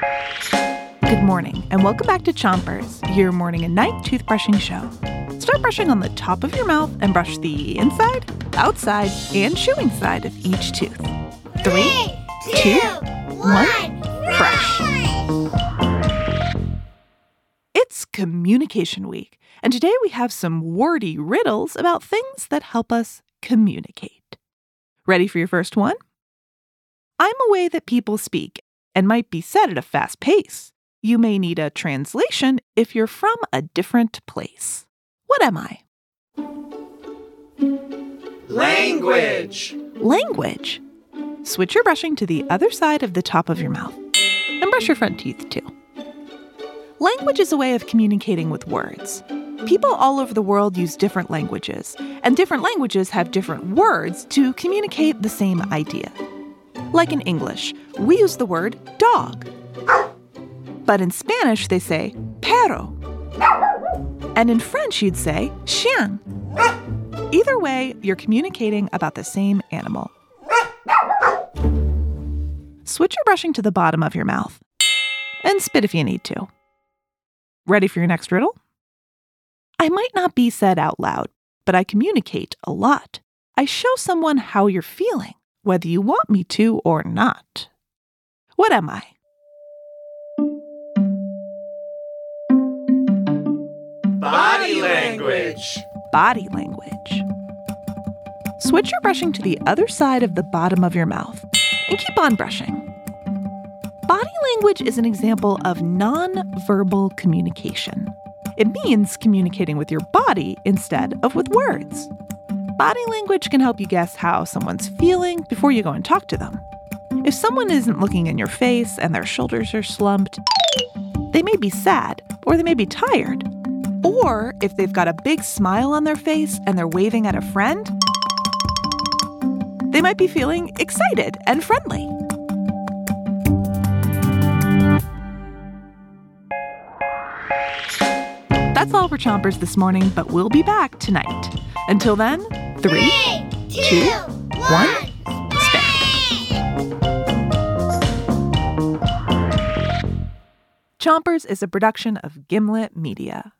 Good morning, and welcome back to Chompers, your morning and night toothbrushing show. Start brushing on the top of your mouth and brush the inside, outside, and chewing side of each tooth. Three, two, one, brush. It's Communication Week, and today we have some wordy riddles about things that help us communicate. Ready for your first one? I'm a way that people speak and might be said at a fast pace. You may need a translation if you're from a different place. What am I? Language. Language. Switch your brushing to the other side of the top of your mouth and brush your front teeth too. Language is a way of communicating with words. People all over the world use different languages, and different languages have different words to communicate the same idea. Like in English, we use the word dog. But in Spanish, they say perro. And in French, you'd say chien. Either way, you're communicating about the same animal. Switch your brushing to the bottom of your mouth and spit if you need to. Ready for your next riddle? I might not be said out loud, but I communicate a lot. I show someone how you're feeling whether you want me to or not. What am I? Body language. Body language. Switch your brushing to the other side of the bottom of your mouth and keep on brushing. Body language is an example of non-verbal communication. It means communicating with your body instead of with words. Body language can help you guess how someone's feeling before you go and talk to them. If someone isn't looking in your face and their shoulders are slumped, they may be sad or they may be tired. Or if they've got a big smile on their face and they're waving at a friend, they might be feeling excited and friendly. That's all for Chompers this morning, but we'll be back tonight. Until then, three, two, one, spin. Chompers is a production of Gimlet Media.